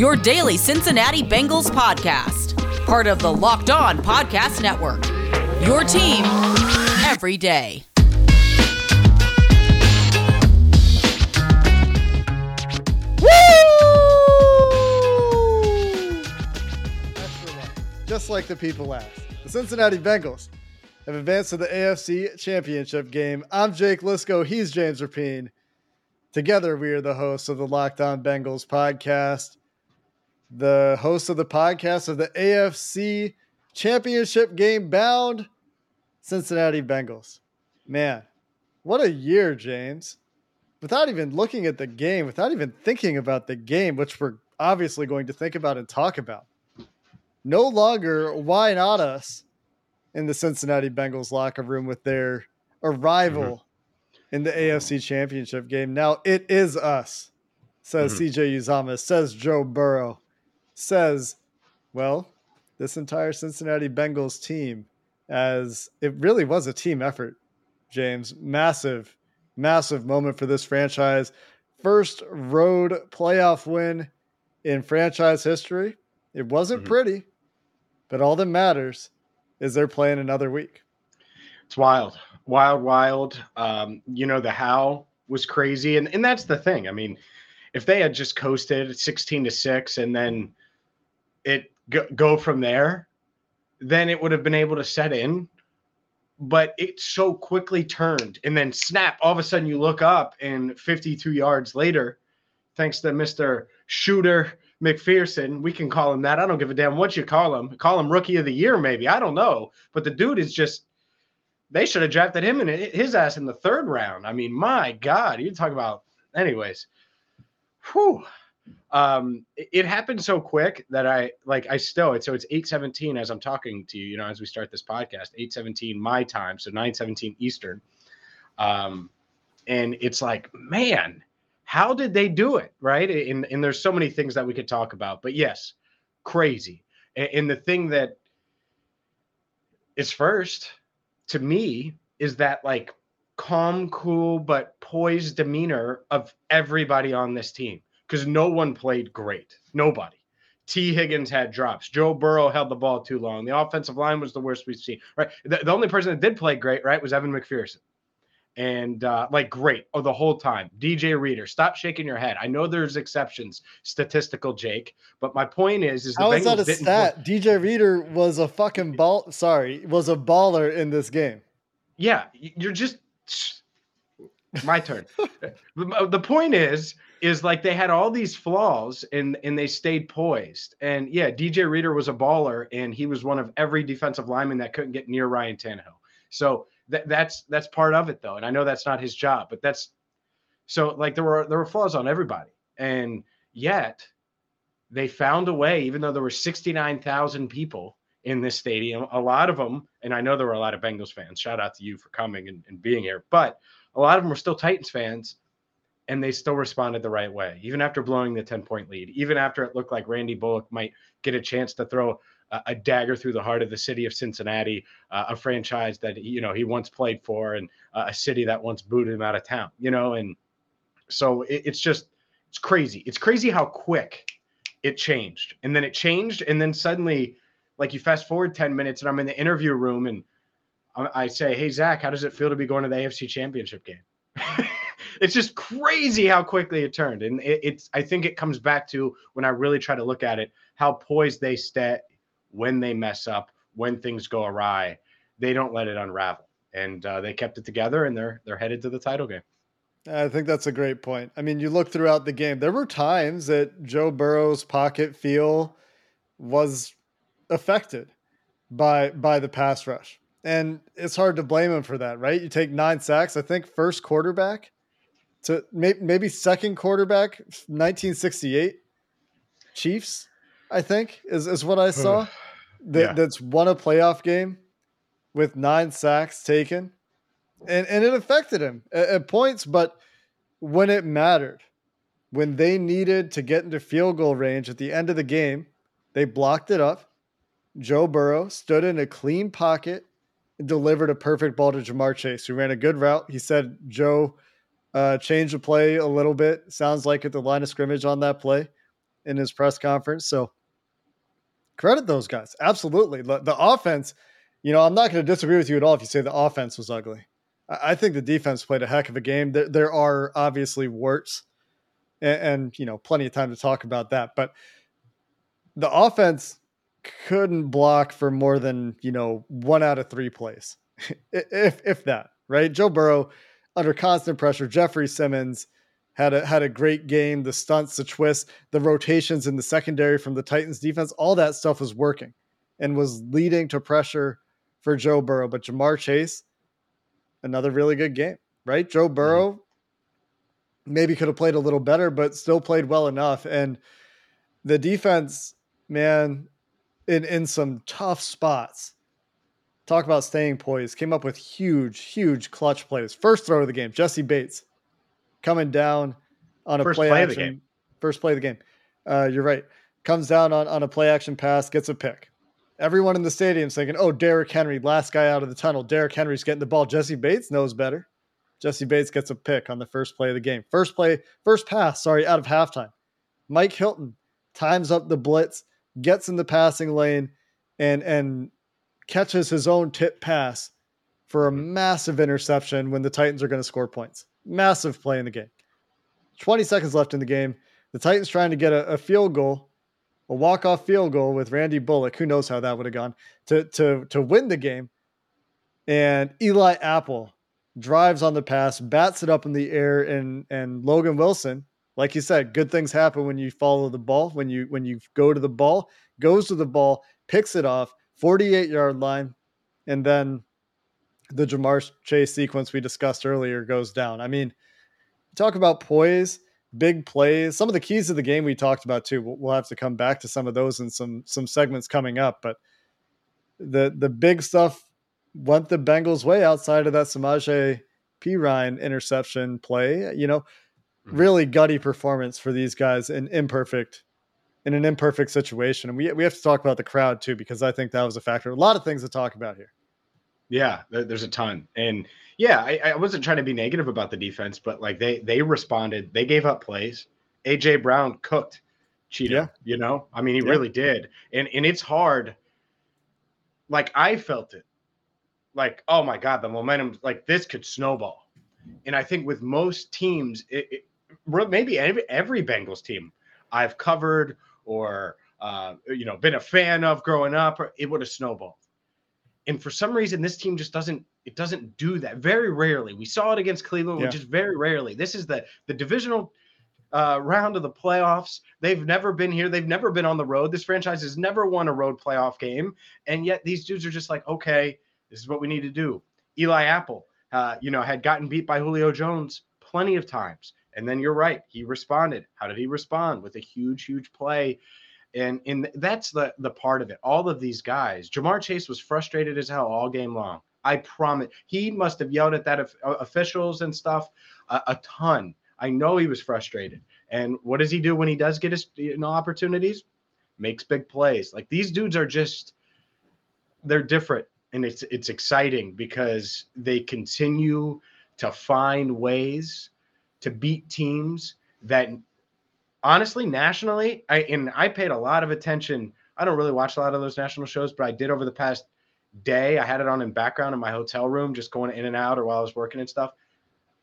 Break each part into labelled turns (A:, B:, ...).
A: your daily Cincinnati Bengals podcast, part of the Locked On Podcast Network. Your team every day. Woo!
B: Just like the people asked. The Cincinnati Bengals have advanced to the AFC Championship game. I'm Jake Liscow. He's James Rapien. Together, we are the hosts of the Locked On Bengals podcast, the host of the podcast of the AFC Championship game bound Cincinnati Bengals. Man, what a year, James. Without even looking at the game, without even thinking about the game, which we're obviously going to think about and talk about. No longer, why not us in the Cincinnati Bengals locker room with their arrival mm-hmm. in the AFC Championship game. Now it is us, says mm-hmm. CJ Uzomah, says Joe Burrow, says, well, this entire Cincinnati Bengals team, as it really was a team effort, James. Massive, massive moment for this franchise. First road playoff win in franchise history. It wasn't mm-hmm. pretty, but all that matters is they're playing another week.
C: It's wild, wild, wild. Um, you know, the how was crazy. And, and that's the thing. I mean, if they had just coasted 16 to 6 and then it go, go from there, then it would have been able to set in. But it so quickly turned and then snap. All of a sudden, you look up and 52 yards later, thanks to Mr. Shooter McPherson. We can call him that. I don't give a damn what you call him. Call him rookie of the year, maybe. I don't know. But the dude is just, they should have drafted him and his ass in the third round. I mean, my God, you talk about, anyways. Whew. Um, it, it happened so quick that I like I still it so it's 817 as I'm talking to you, you know, as we start this podcast, 817 my time, so 917 Eastern. Um, and it's like, man, how did they do it? Right. And, and there's so many things that we could talk about, but yes, crazy. And, and the thing that is first to me is that like calm, cool, but poised demeanor of everybody on this team because no one played great. Nobody. T. Higgins had drops. Joe Burrow held the ball too long. The offensive line was the worst we've seen. Right. The, the only person that did play great, right, was Evan McPherson and uh, like great oh the whole time dj reader stop shaking your head i know there's exceptions statistical jake but my point is is
B: the how is that a stat play- dj reader was a fucking ball sorry was a baller in this game
C: yeah you're just my turn the point is is like they had all these flaws and and they stayed poised. And yeah dj reader was a baller and he was one of every defensive lineman that couldn't get near ryan Tannehill. so that that's that's part of it though. And i know that's not his job but that's so like there were there were flaws on everybody. And yet they found a way even though there were 69,000 people in this stadium a lot of them and i know there were a lot of bengals fans shout out to you for coming and, and being here but a lot of them were still titans fans and they still responded the right way even after blowing the 10 point lead even after it looked like randy bullock might get a chance to throw a, dagger through the heart of the city of Cincinnati, uh, a franchise that you know he once played for, and uh, a city that once booted him out of town. You know, and so it, it's just it's crazy. It's crazy how quick it changed, and then it changed, and then suddenly, like you fast forward ten minutes, and I'm in the interview room, and I say, "Hey Zac, how does it feel to be going to the AFC Championship game?" it's just crazy how quickly it turned and it, it's i think it comes back to when i really try to look at it how poised they stay when they mess up, when things go awry, they don't let it unravel. And uh, they kept it together, and they're they're headed to the title game.
B: I think that's a great point. I mean, you look throughout the game. There were times that Joe Burrow's pocket feel was affected by by the pass rush, and it's hard to blame him for that, right? You take nine sacks. I think first quarterback to maybe second quarterback, 1968 Chiefs I think is, is what I saw. that,
C: Yeah.
B: that's won a playoff game with nine sacks taken, and and it affected him at, at points. But when it mattered, when they needed to get into field goal range at the end of the game, they blocked it up. Joe Burrow stood in a clean pocket and delivered a perfect ball to Ja'Marr Chase, who ran a good route. He said Joe uh, changed the play a little bit. Sounds like at the line of scrimmage on that play in his press conference. So credit those guys. Absolutely. The, offense, you know, I'm not going to disagree with you at all if you say the offense was ugly. I, think the defense played a heck of a game. There, there are obviously warts and, and, you know, plenty of time to talk about that. But the offense couldn't block for more than, you know, one out of three plays, if, if that, right? Joe Burrow under constant pressure. Jeffrey Simmons had a had a great game. The stunts, the twists, the rotations in the secondary from the Titans defense, all that stuff was working and was leading to pressure for Joe Burrow. But Ja'Marr Chase, another really good game, right? Joe mm-hmm. Burrow maybe could have played a little better, but still played well enough. And the defense, man, in in some tough spots. Talk about staying poised. Came up with huge, huge clutch plays. First throw of the game, Jessie Bates coming down on a
C: First
B: play,
C: play of the
B: action.
C: game.
B: First play of the game. Uh, you're right. Comes down on, on a play action pass, gets a pick. Everyone in the stadium's thinking, oh, Derrick Henry, last guy out of the tunnel. Derrick Henry's getting the ball. Jessie Bates knows better. Jessie Bates gets a pick on the first play of the game. First play, first pass, sorry, out of halftime. Mike Hilton times up the blitz, gets in the passing lane, and and catches his own tip pass for a massive interception when the Titans are going to score points. Massive play in the game. 20 seconds left in the game. The Titans trying to get a, a field goal, a walk-off field goal with Randy Bullock. Who knows how that would have gone to to to win the game. And Eli Apple drives on the pass, bats it up in the air, and and Logan Wilson, like you said, good things happen when you follow the ball. When you when you go to the ball, goes to the ball, picks it off, 48 yard line, and then the Ja'Marr Chase sequence we discussed earlier goes down. I mean, talk about poise, big plays. Some of the keys of the game we talked about too. We'll, have to come back to some of those in some some segments coming up, but the the big stuff went the Bengals' way outside of that Samaje Perine interception play. You know,
C: Mhm.
B: really gutty performance for these guys in imperfect in an imperfect situation. And we we have to talk about the crowd too, because I think that was a factor. A lot of things to talk about here.
C: Yeah, there's a ton, and yeah, I, I wasn't trying to be negative about the defense, but like they they responded, they gave up plays. AJ Brown cooked Cheetah.
B: Yeah.
C: You know, I mean, he
B: Yeah.
C: really did, and and it's hard. Like I felt it, like oh my god, the momentum, like this could snowball, and I think with most teams, it, it maybe every every Bengals team I've covered or uh, you know been a fan of growing up, it would have snowballed. And for some reason this team just doesn't it doesn't do that. Very rarely. We saw it against cleveland which is very rarely. This is the the divisional uh, round of the playoffs. They've never been here. They've never been on the road. This franchise has never won a road playoff game. And yet these dudes are just like okay this is what we need to do. Eli apple uh, you know had gotten beat by julio jones plenty of times and then you're right he responded how did he respond with a huge huge play and and that's the the part of it. All of these guys, Ja'Marr Chase was frustrated as hell all game long. I promise. He must have yelled at that of- uh, officials and stuff a, a ton. I know he was frustrated. And what does he do when he does get his you know, opportunities? Makes big plays. Like these dudes are just they're different and it's it's exciting because they continue to find ways to beat teams that honestly nationally i and i paid a lot of attention. I don't really watch a lot of those national shows but i did over the past day. I had it on in background in my hotel room just going in and out or while i was working and stuff.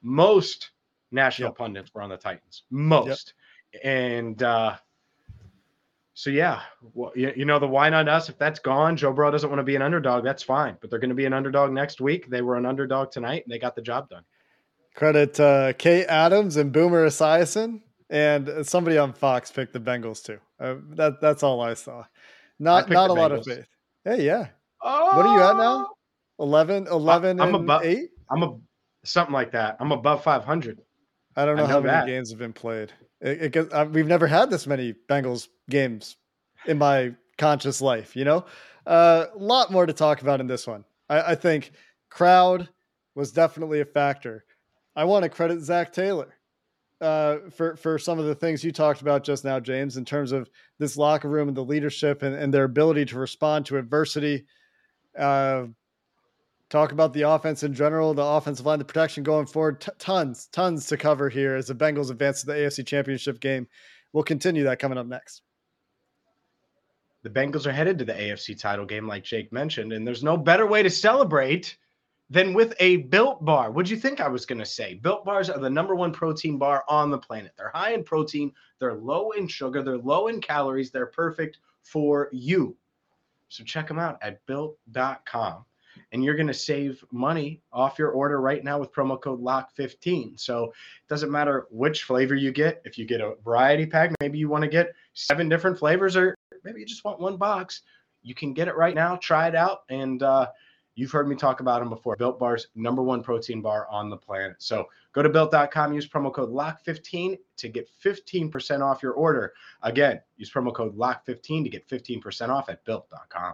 C: Most national
B: Yep.
C: pundits were on the titans. Most. And uh so yeah. Well, you, you know the why not us if that's gone joe burrow doesn't want to be an underdog that's fine. But they're going to be an underdog next week. They were an underdog tonight and they got the job done
B: Credit uh, Kate Adams and Boomer Esiason, and somebody on Fox picked the Bengals too. Uh, that that's all I saw. Not
C: picked
B: not a lot of faith. Hey, yeah,
C: oh
B: What are you at now? 11, 11
C: I'm
B: and
C: above-
B: eight.
C: i'm a something like that i'm above 500
B: I don't
C: I
B: know, how
C: know
B: many
C: that.
B: games have been played. It, it gets, uh, we've never had this many Bengals games in my conscious life. You know, a uh, lot more to talk about in this one. I, I think crowd was definitely a factor. I want to credit Zac Taylor uh, for for some of the things you talked about just now, James, in terms of this locker room and the leadership and, and their ability to respond to adversity. Uh, talk about the offense in general, the offensive line, the protection going forward. T- tons, tons to cover here as the Bengals advance to the AFC Championship game. We'll continue that coming up next.
C: The Bengals are headed to the AFC title game, like Jake mentioned, and there's no better way to celebrate than with a built bar. What'd you think I was going to say? Built bars are the number one protein bar on the planet. They're high in protein, they're low in sugar, they're low in calories, they're perfect for you. So check them out at built.com and you're going to save money off your order right now with promo code LOCK15. So it doesn't matter which flavor you get. If you get a variety pack, maybe you want to get seven different flavors, or maybe you just want one box. You can get it right now. Try it out. And uh, you've heard me talk about them before. Built Bar's number one protein bar on the planet. So go to built.com, use promo code LOCK15 to get 15% off your order. Again, use promo code LOCK15 to get 15% off at built.com.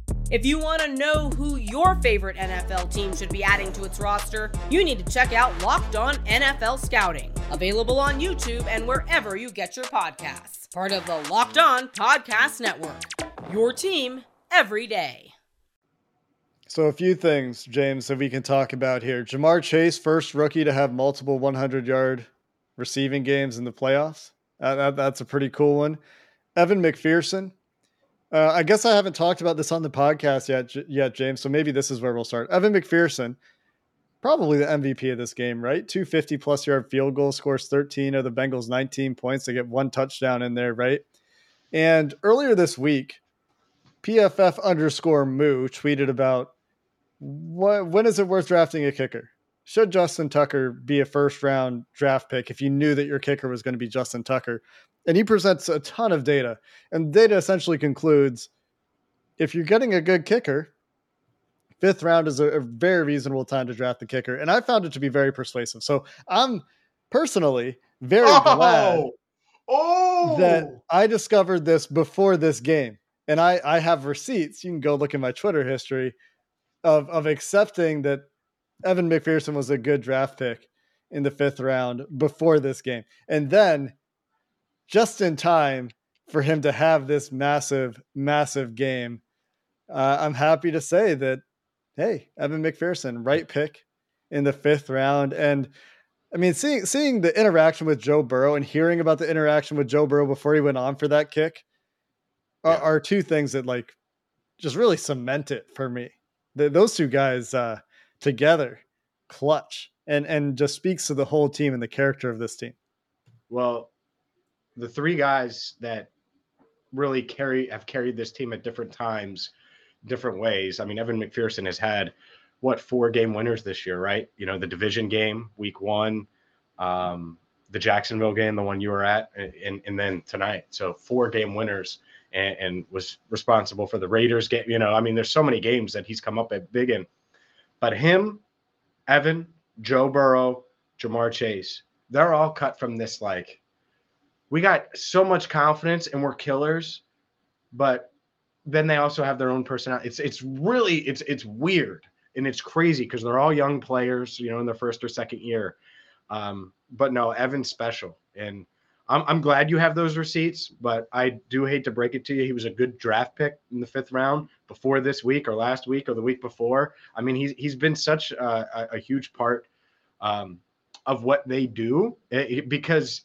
A: If you want to know who your favorite NFL team should be adding to its roster, you need to check out Locked On NFL Scouting, available on YouTube and wherever you get your podcasts. Part of the Locked On Podcast Network. Your team every day.
B: So, a few things, James, that we can talk about here. Ja'Marr Chase, first rookie to have multiple 100 yard receiving games in the playoffs. That, that's a pretty cool one. Evan McPherson, uh, I guess I haven't talked about this on the podcast yet, yet, James. So maybe this is where we'll start. Evan McPherson, probably the MVP of this game, right? 250 plus yard field goal, scores 13 of the Bengals' 19 points. They get one touchdown in there, right? And earlier this week, PFF underscore Moo tweeted about what, when is it worth drafting a kicker? Should Justin Tucker be a first round draft pick if you knew that your kicker was going to be Justin Tucker? and he presents a ton of data. And data essentially concludes if you're getting a good kicker, fifth round is a, a, very reasonable time to draft the kicker. And I found it to be very persuasive. So I'm personally very oh, glad oh. that I discovered this before this game. And I, I have receipts. You can go look at my Twitter history of, of accepting that Evan McPherson was a good draft pick in the fifth round before this game. And then just in time for him to have this massive, massive game. Uh, I'm happy to say that, hey, Evan McPherson, right pick in the fifth round. And I mean, seeing seeing the interaction with Joe Burrow and hearing about the interaction with Joe Burrow before he went on for that kick are, yeah. are two things that like just really cement it for me. The, those two guys uh, together, clutch, and and just speaks to the whole team and the character of this team.
C: Well, the three guys that really carry have carried this team at different times, different ways. I mean, Evan McPherson has had what four game winners this year, right? You know, the division game, week one, um, the Jacksonville game, the one you were at, and, and then tonight. So four game winners and, was responsible for the Raiders game. You know, I mean, there's so many games that he's come up at big in. But him, Evan, Joe Burrow, Ja'Marr Chase, they're all cut from this like we got so much confidence and we're killers, but then they also have their own personality. It's it's really it's it's weird and it's crazy because they're all young players, you know, in their first or second year. Um, but no, Evan's special, and I'm I'm glad you have those receipts. But I do hate to break it to you, he was a good draft pick in the fifth round before this week or last week or the week before. I mean, he's he's been such a, a, huge part um, of what they do eh, because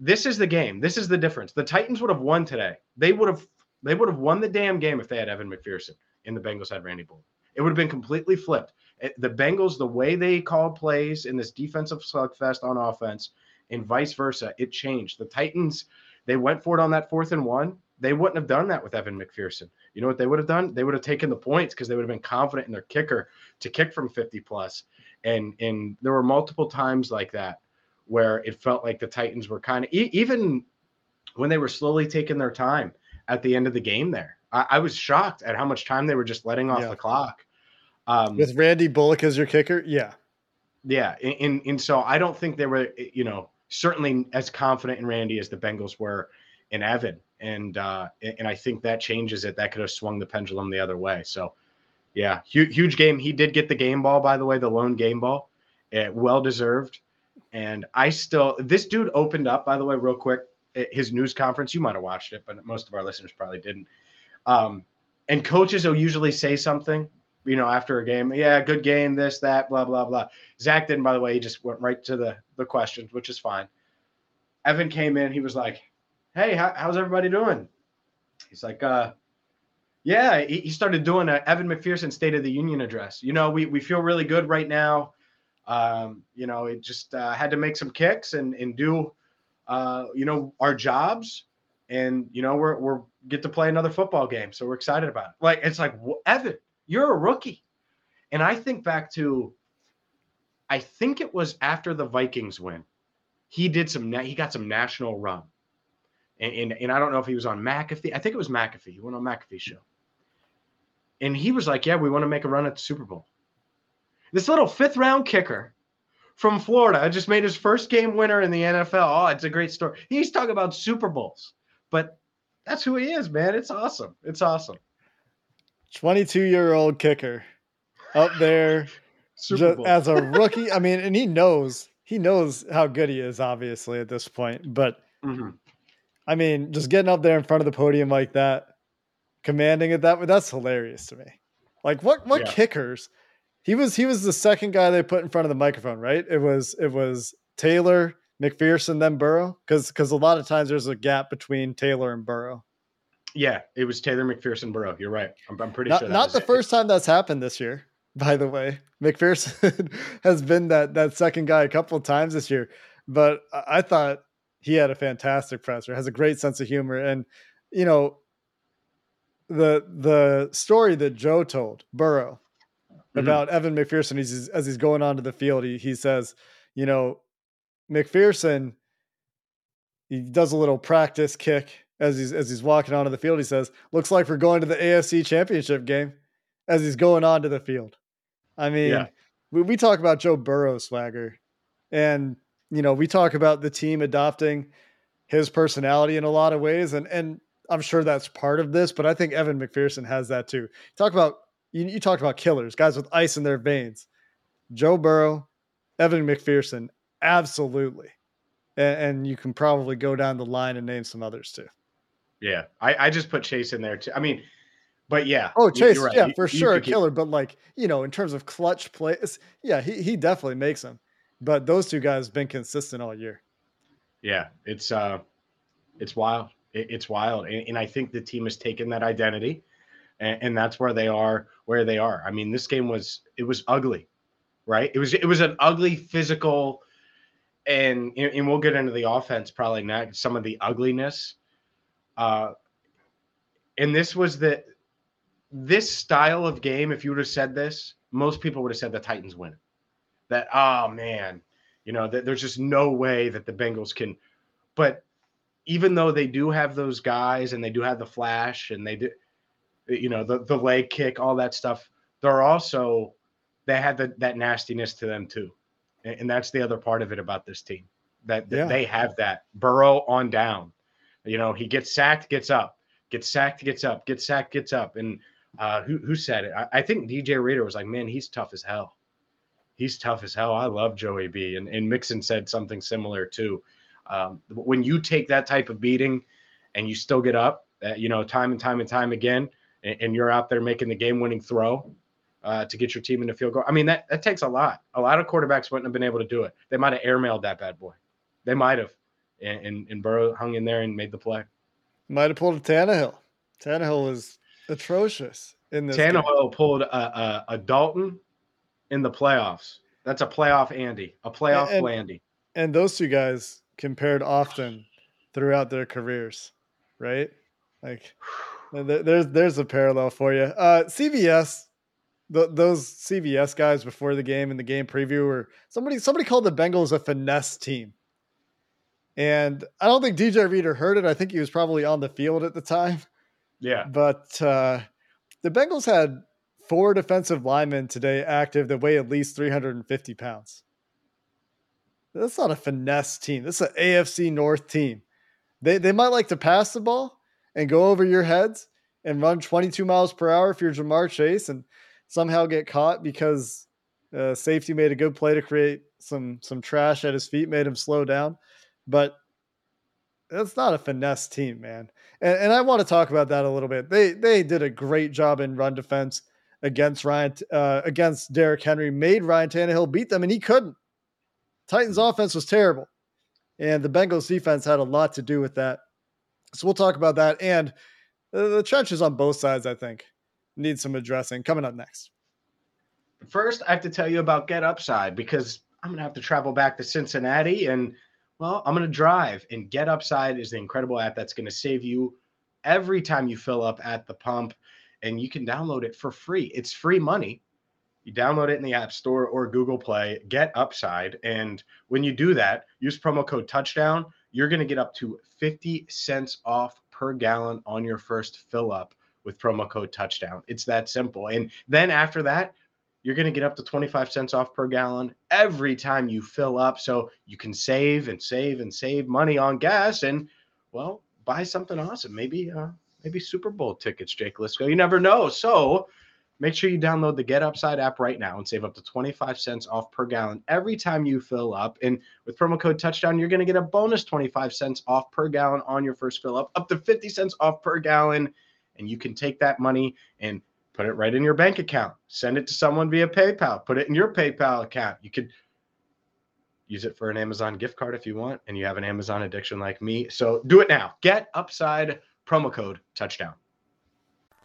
C: this is the game. This is the difference. The Titans would have won today. They would have they would have won the damn game if they had Evan McPherson and the Bengals had Randy Bullock. It would have been completely flipped. The Bengals, the way they call plays in this defensive slugfest on offense, and vice versa, it changed. The Titans, they went for it on that fourth and one, they wouldn't have done that with Evan McPherson. You know what they would have done? They would have taken the points because they would have been confident in their kicker to kick from 50 plus. And and there were multiple times like that where it felt like the Titans were kind of e- even when they were slowly taking their time at the end of the game. There, I, I was shocked at how much time they were just letting off
B: Yeah.
C: the clock. Um,
B: With Randy Bullock as your kicker, yeah.
C: yeah, and, and and so I don't think they were, you know, certainly as confident in Randy as the Bengals were in Evan, and uh, and I think that changes it. That could have swung the pendulum the other way. So, yeah, huge, huge game. He did get the game ball, by the way, the lone game ball, uh, well deserved. And I still, this dude opened up, by the way, real quick, his news conference. You might have watched it, but most of our listeners probably didn't. Um, and coaches will usually say something, you know, after a game. Yeah, good game, this, that, blah, blah, blah. Zac didn't, by the way. He just went right to the the questions, which is fine. Evan came in. He was like, "Hey, how, how's everybody doing?" He's like, "Uh, yeah." He, he started doing a Evan McPherson State of the Union address. You know, we we feel really good right now. Um, you know, it just uh, had to make some kicks and and do, uh, you know, our jobs, and you know, we're we're get to play another football game, so we're excited about it. Like it's like Evan, you're a rookie, and I think back to I think it was after the Vikings win. He did some, he got some national run, and, and and I don't know if he was on McAfee. I think it was McAfee. He went on McAfee show, and he was like, "Yeah, we want to make a run at the Super Bowl." This little fifth round kicker from Florida just made his first game winner in the NFL. Oh, it's a great story. He's talking about Super Bowls, but that's who he is, man. It's awesome. It's awesome.
B: 22 year old kicker up there
C: Super
B: just
C: Bowl.
B: as a rookie. I mean, and he knows he knows how good he is, obviously, at this point. But
C: Mhm.
B: I mean, just getting up there in front of the podium like that, commanding it that way, that's hilarious to me. Like what what
C: Yeah.
B: kickers? He was he was the second guy they put in front of the microphone, right? It was it was Taylor, McPherson, then Burrow. Because because a lot of times there's a gap between Taylor and Burrow.
C: Yeah, it was Taylor McPherson Burrow. You're right. I'm, I'm pretty
B: Not,
C: sure.
B: not the
C: it.
B: first time that's happened this year, by the way. McPherson has been that that second guy a couple of times this year, but I thought he had a fantastic presser, has a great sense of humor, and you know the the story that Joe told Burrow
C: Mhm.
B: about Evan McPherson he's, as he's going onto the field, he he says, you know, McPherson he does a little practice kick as he's as he's walking onto the field. He says, "Looks like we're going to the AFC Championship game." As he's going onto the field, I mean,
C: Yeah.
B: we, we talk about Joe Burrow swagger, and you know we talk about the team adopting his personality in a lot of ways, and and I'm sure that's part of this, but I think Evan McPherson has that too. Talk about you, you talked about killers, guys with ice in their veins. Joe Burrow, Evan McPherson, absolutely. And, and you can probably go down the line and name some others too.
C: Yeah, I, I just put Chase in there too. I mean, but yeah.
B: Oh, Chase,
C: right.
B: yeah,
C: You-
B: for
C: you
B: sure, a killer. But like, you know, in terms of clutch plays, yeah, he he definitely makes them. But those two guys have been consistent all year.
C: Yeah, it's uh, it's wild. It, it's wild, and, and I think the team has taken that identity, and, and that's where they are. Where they are. I mean, this game was it was ugly, right? It was it was an ugly physical, and and we'll get into the offense probably next. Some of the ugliness, uh, and this was the this style of game. If you would have said this, most people would have said the Titans win. That oh man, you know that there's just no way that the Bengals can. But even though they do have those guys and they do have the flash and they do, you know, the the leg kick, all that stuff, they're also they had the, that nastiness to them too, and, and that's the other part of it about this team that, that
B: Yeah.
C: they have that Burrow on down. You know, he gets sacked, gets up, gets sacked, gets up, gets sacked, gets up, and uh, who who said it? I, I think DJ Reader was like, "Man, he's tough as hell." He's tough as hell. I love Joey B. And, and Mixon said something similar too. Um, when you take that type of beating and you still get up, uh, you know, time and time and time again, and, and you're out there making the game winning throw uh, to get your team into field goal. I mean, that, that takes a lot. A lot of quarterbacks wouldn't have been able to do it. They might have airmailed that bad boy. They might have. And, and, and Burrow hung in there and made the play.
B: Might have pulled a Tannehill. Tannehill was atrocious in this. game.
C: Tannehill pulled a, a, a Dalton in the playoffs. That's a playoff Andy, a playoff
B: And-
C: Blandy.
B: and those two guys compared often throughout their careers, right? Like there's there's a parallel for you. Uh, CBS, the, those CBS guys before the game and the game preview were somebody somebody called the Bengals a finesse team. And I don't think DJ Reader heard it. I think he was probably on the field at the time.
C: Yeah.
B: But uh, the Bengals had four defensive linemen today active that weigh at least 350 pounds. That's not a finesse team. This is an AFC North team. They they might like to pass the ball and go over your heads and run 22 miles per hour if you're Ja'Marr Chase and somehow get caught because uh, safety made a good play to create some some trash at his feet, made him slow down. But that's not a finesse team, man. And, and I want to talk about that a little bit. They they did a great job in run defense against Ryan uh, against Derrick Henry, made Ryan Tannehill beat them, and he couldn't. Titans offense was terrible, and the Bengals defense had a lot to do with that. So we'll talk about that and the trenches on both sides. I think need some addressing. Coming up next.
C: First, I have to tell you about Get Upside because I'm gonna have to travel back to Cincinnati and well, I'm going to drive, and Get Upside is the incredible app that's going to save you every time you fill up at the pump, and you can download it for free. It's free money. You download it in the App Store or Google Play, Get Upside, and when you do that, use promo code Touchdown. You're going to get up to 50 cents off per gallon on your first fill up with promo code Touchdown. It's that simple. And then after that, you're going to get up to 25 cents off per gallon every time you fill up. So you can save and save and save money on gas and, well, buy something awesome. Maybe, uh, maybe Super Bowl tickets, Jake Liscow. You never know. So make sure you download the Get Upside app right now and save up to 25 cents off per gallon every time you fill up. And with promo code touchdown, you're going to get a bonus 25 cents off per gallon on your first fill up, up to 50 cents off per gallon. And you can take that money and put it right in your bank account, send it to someone via PayPal, put it in your PayPal account. You could use it for an Amazon gift card if you want, and you have an Amazon addiction like me. So do it now. Get Upside promo code touchdown.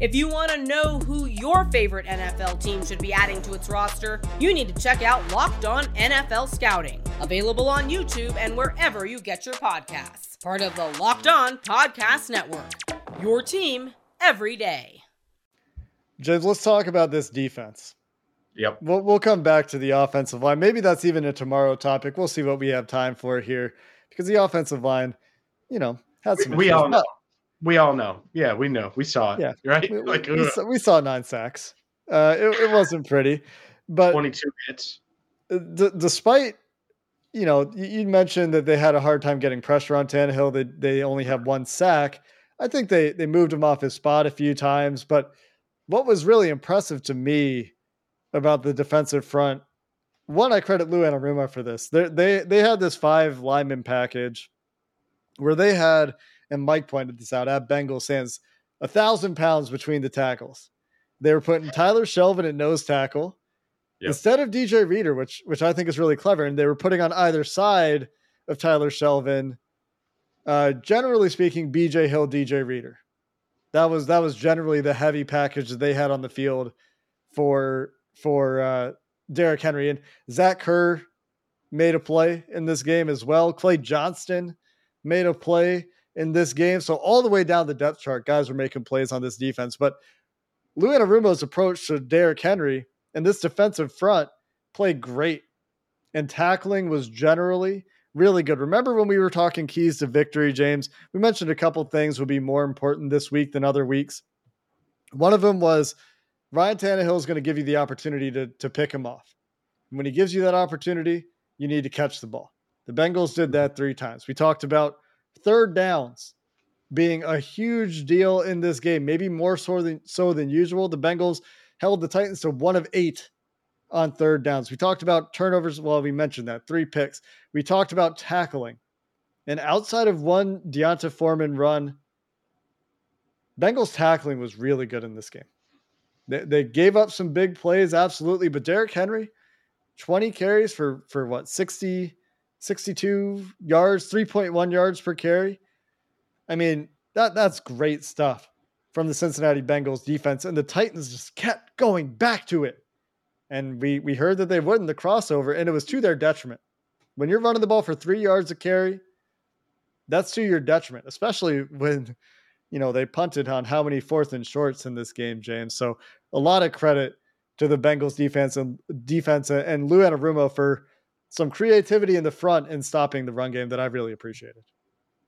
A: If you want to know who your favorite NFL team should be adding to its roster, you need to check out Locked On NFL Scouting, available on YouTube and wherever you get your podcasts. Part of the Locked On Podcast Network. Your team every day.
B: James, let's talk about this defense.
C: Yep.
B: We'll, we'll come back to the offensive line. Maybe that's even a tomorrow topic. We'll see what we have time for here because the offensive line, you know, had some.
C: We, we all know. We all know. Yeah, we know. We saw it.
B: Yeah.
C: Right?
B: We,
C: like,
B: we, saw, we saw, nine sacks. Uh, it, it wasn't pretty, but
C: 22 hits.
B: D- despite, you know, you, mentioned that they had a hard time getting pressure on Tannehill. They, they only have one sack. I think they, they moved him off his spot a few times, but – what was really impressive to me about the defensive front, one, I credit Lou Anarumo for this. They they they had this five lineman package where they had, and Mike pointed this out at Bengal Sands, a thousand pounds between the tackles. They were putting Tyler Shelvin at nose tackle yep. instead of DJ Reader, which which I think is really clever. And they were putting on either side of Tyler Shelvin. Uh, generally speaking, BJ Hill, DJ Reader. That was that was generally the heavy package that they had on the field for for uh, Derrick Henry and Zach Kerr made a play in this game as well. Clay Johnston made a play in this game. So all the way down the depth chart, guys were making plays on this defense. But Lou Anarumo's approach to Derrick Henry and this defensive front played great. And tackling was generally really good. Remember when we were talking keys to victory, James? We mentioned a couple things would be more important this week than other weeks. One of them was Ryan Tannehill is going to give you the opportunity to, to pick him off. when he gives you that opportunity, you need to catch the ball. The Bengals did that three times. We talked about third downs being a huge deal in this game, maybe more so than, so than usual. The Bengals held the Titans to one of eight on third downs. We talked about turnovers. Well, we mentioned that three picks. We talked about tackling. And outside of one D'Onta Foreman run, Bengals tackling was really good in this game. They, they gave up some big plays, absolutely. But Derrick Henry, 20 carries for for what 60 62 yards, 3.1 yards per carry. I mean, that that's great stuff from the Cincinnati Bengals defense and the Titans just kept going back to it. And we we heard that they wouldn't the crossover and it was to their detriment. When you're running the ball for 3 yards a carry, that's to your detriment, especially when you know they punted on how many fourth and shorts in this game, James. So a lot of credit to the Bengals defense and defense and Lou Anarumo for some creativity in the front and stopping the run game that I really appreciated.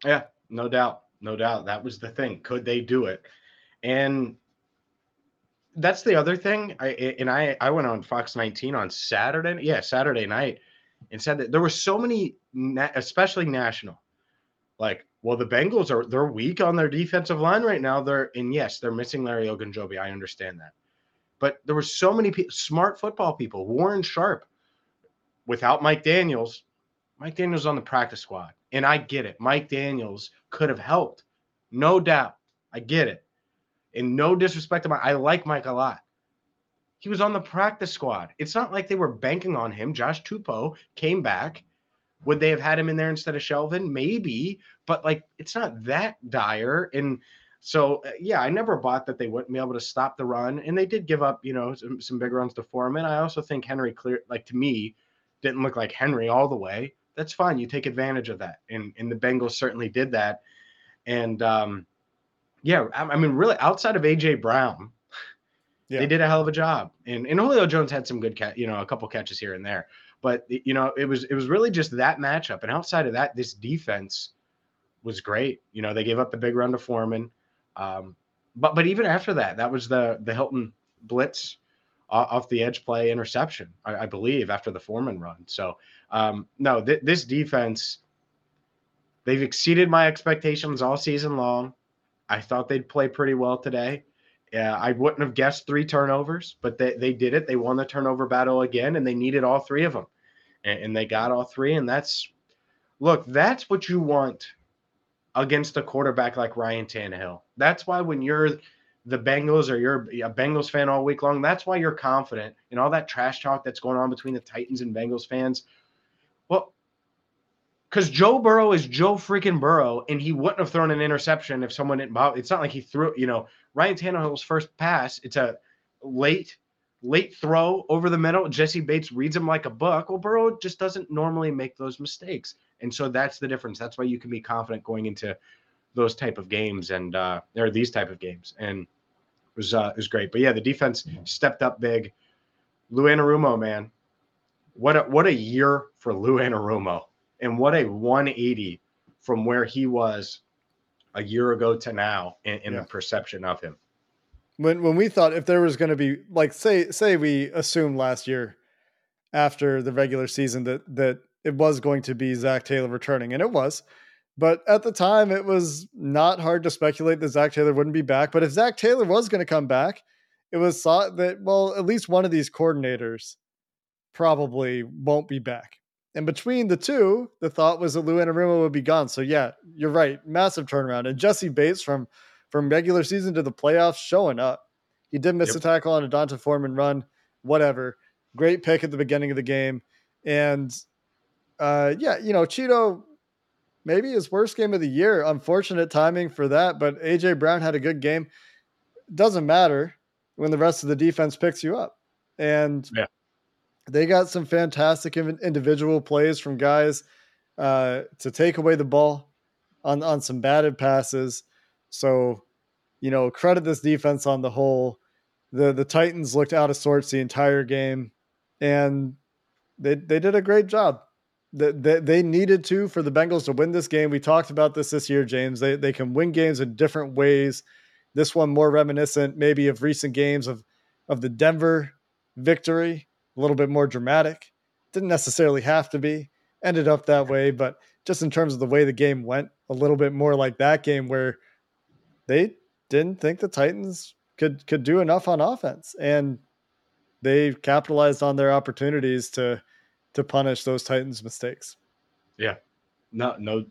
C: Yeah, no doubt. No doubt. That was the thing. Could they do it? And that's the other thing. I and I I went on Fox 19 on Saturday. Yeah, Saturday night and said that there were so many especially national like well the Bengals are they're weak on their defensive line right now. They're and yes, they're missing Larry Ogunjobi. I understand that. But there were so many pe- smart football people. Warren Sharp without Mike Daniels, Mike Daniels on the practice squad. And I get it. Mike Daniels could have helped. No doubt. I get it. And no disrespect to Mike. I like Mike a lot. He was on the practice squad. It's not like they were banking on him. Josh Tupou came back. Would they have had him in there instead of Shelvin? Maybe, but like it's not that dire. And so uh, yeah, I never bought that they wouldn't be able to stop the run, and they did give up, you know, some, some big runs to Foreman. I also think Henry clear, like to me, didn't look like Henry all the way. That's fine. You take advantage of that. And, and the Bengals certainly did that. And um, yeah, I, I mean, really, outside of AJ Brown, yeah. they did a hell of a job. And, and Julio Jones had some good cat, you know, a couple catches here and there. But you know, it was it was really just that matchup. And outside of that, this defense was great. You know, they gave up the big run to Foreman. Um, but but even after that, that was the the Hilton blitz off the edge play interception, I, I believe, after the Foreman run. So, um, no, th- this defense, they've exceeded my expectations all season long. I thought they'd play pretty well today. Yeah, I wouldn't have guessed three turnovers, but they, they did it. They won the turnover battle again, and they needed all three of them. And, and they got all three. And that's, look, that's what you want against a quarterback like Ryan Tannehill. That's why when you're the Bengals or you're a Bengals fan all week long, that's why you're confident in all that trash talk that's going on between the Titans and Bengals fans. Well, because Joe Burrow is Joe freaking Burrow, and he wouldn't have thrown an interception if someone didn't. Bother. It's not like he threw, you know, Ryan Tannehill's first pass. It's a late, late throw over the middle. Jessie Bates reads him like a book. Well, Burrow just doesn't normally make those mistakes, and so that's the difference. That's why you can be confident going into those type of games and uh, or these type of games, and it was uh, it was great. But yeah, the defense stepped up big. Lou Anarumo, man, what a what a year for Lou Anarumo, and what a 180 from where he was a year ago to now in, in yeah. the perception of him.
B: When when we thought if there was going to be like say say we assumed last year after the regular season that that it was going to be Zac Taylor returning, and it was. But at the time, it was not hard to speculate that Zac Taylor wouldn't be back. But if Zac Taylor was going to come back, it was thought that, well, at least one of these coordinators probably won't be back. And between the two, the thought was that Lou Anarumo would be gone. So yeah, you're right. Massive turnaround. And Jessie Bates from from regular season to the playoffs showing up. He did miss yep. a tackle on a D'Onta Foreman run. Whatever. Great pick at the beginning of the game. And uh, yeah, you know, Cheeto maybe his worst game of the year. Unfortunate timing for that, but AJ Brown had a good game. Doesn't matter when the rest of the defense picks you up. And yeah. they got some fantastic individual plays from guys uh, to take away the ball on, on some batted passes. So, you know, credit this defense on the whole. The the Titans looked out of sorts the entire game, and they they did a great job that they needed to for the Bengals to win this game. We talked about this this year, James. They they can win games in different ways. This one more reminiscent maybe of recent games of of the Denver victory, a little bit more dramatic. Didn't necessarily have to be. Ended up that way, but just in terms of the way the game went, a little bit more like that game where they didn't think the Titans could could do enough on offense and they capitalized on their opportunities to to punish those Titans mistakes.
C: Yeah. No, no,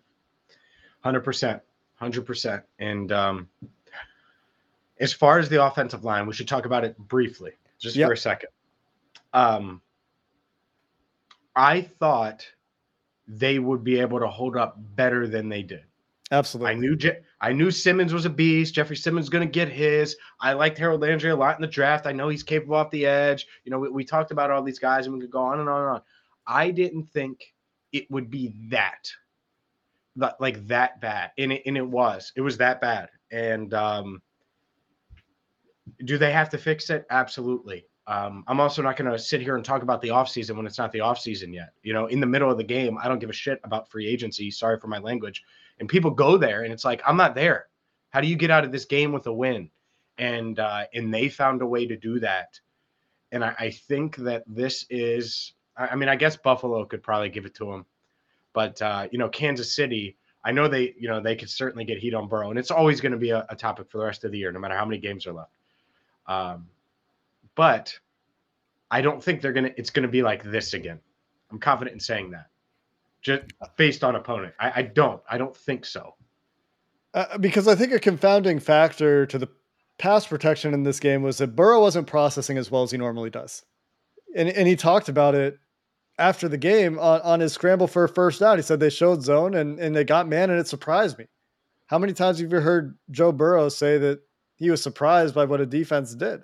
C: 100%. 100%. And um, as far as the offensive line, we should talk about it briefly, just yep. for a second. Um, I thought they would be able to hold up better than they did.
B: Absolutely.
C: I knew Je- I knew Simmons was a beast. Jeffrey Simmons going to get his. I liked Harold Landry a lot in the draft. I know he's capable off the edge. You know, we, we talked about all these guys, and we could go on and on and on. I didn't think it would be that, like that bad, and it and it was. It was that bad. And um, do they have to fix it? Absolutely. Um, I'm also not going to sit here and talk about the offseason when it's not the offseason yet. You know, in the middle of the game, I don't give a shit about free agency. Sorry for my language. And people go there, and it's like, I'm not there. How do you get out of this game with a win? And uh, and they found a way to do that. And I, I think that this is, I, mean, I guess Buffalo could probably give it to them, but uh, you know, Kansas City. I know they, you know, they could certainly get heat on Burrow, and it's always going to be a, a topic for the rest of the year, no matter how many games are left. Um, but I don't think they're gonna. It's gonna be like this again. I'm confident in saying that, just based on opponent. I, I don't. I don't think so.
B: Uh, because I think a confounding factor to the pass protection in this game was that Burrow wasn't processing as well as he normally does, and and he talked about it after the game on, on his scramble for a first down. He said they showed zone and and they got man, and it surprised me. How many times have you heard Joe Burrow say that he was surprised by what a defense did?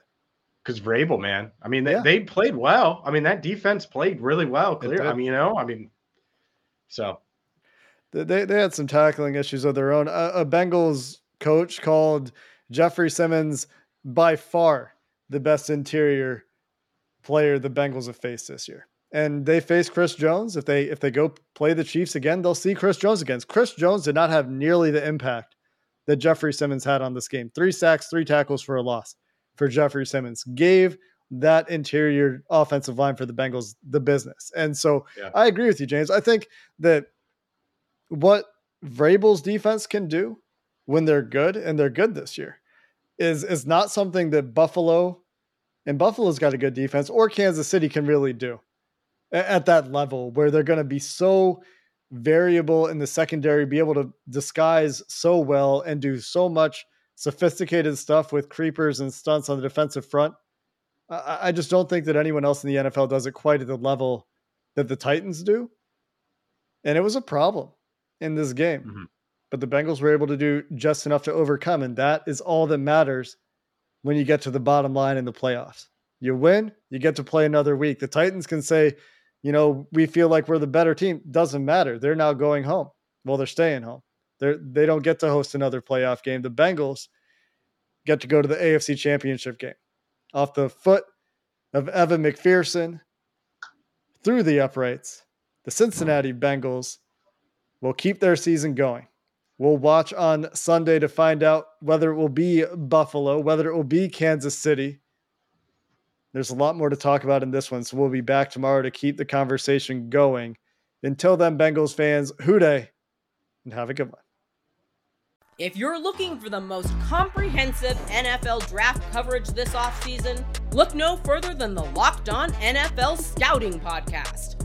C: because Vrabel, man. I mean, they,
B: Yeah.
C: they played well. I mean, that defense played really well. Clear. I mean, you know, I mean, so
B: They- They, they had some tackling issues of their own. A, a Bengals coach called Jeffrey Simmons by far the best interior player the Bengals have faced this year. And they face Chris Jones. If they if they go play the Chiefs again, they'll see Chris Jones again. Chris Jones did not have nearly the impact that Jeffrey Simmons had on this game. Three sacks, three tackles for a loss for Jeffrey Simmons. Gave that interior offensive line for the Bengals the business. And so
C: Yeah.
B: I agree with you, James. I think that what Vrabel's defense can do when they're good, and they're good this year, is is not something that Buffalo and Buffalo's got a good defense or Kansas City can really do at that level where they're going to be so variable in the secondary, be able to disguise so well and do so much sophisticated stuff with creepers and stunts on the defensive front. I, I just don't think that anyone else in the NFL does it quite at the level that the Titans do. And it was a problem in this game.
C: Mhm.
B: But the Bengals were able to do just enough to overcome. And that is all that matters when you get to the bottom line in the playoffs. You win, you get to play another week. The Titans can say, you know, we feel like we're the better team. Doesn't matter. They're now going home. Well, they're staying home. They're they don't get to host another playoff game. The Bengals get to go to the AFC championship game off the foot of Evan McPherson through the uprights. The Cincinnati Bengals will keep their season going. We'll watch on Sunday to find out whether it will be Buffalo, whether it will be Kansas City. There's a lot more to talk about in this one, so we'll be back tomorrow to keep the conversation going. Until then, Bengals fans, Who Dey, and have a good one.
A: If you're looking for the most comprehensive NFL draft coverage this offseason, look no further than the Locked On NFL Scouting Podcast.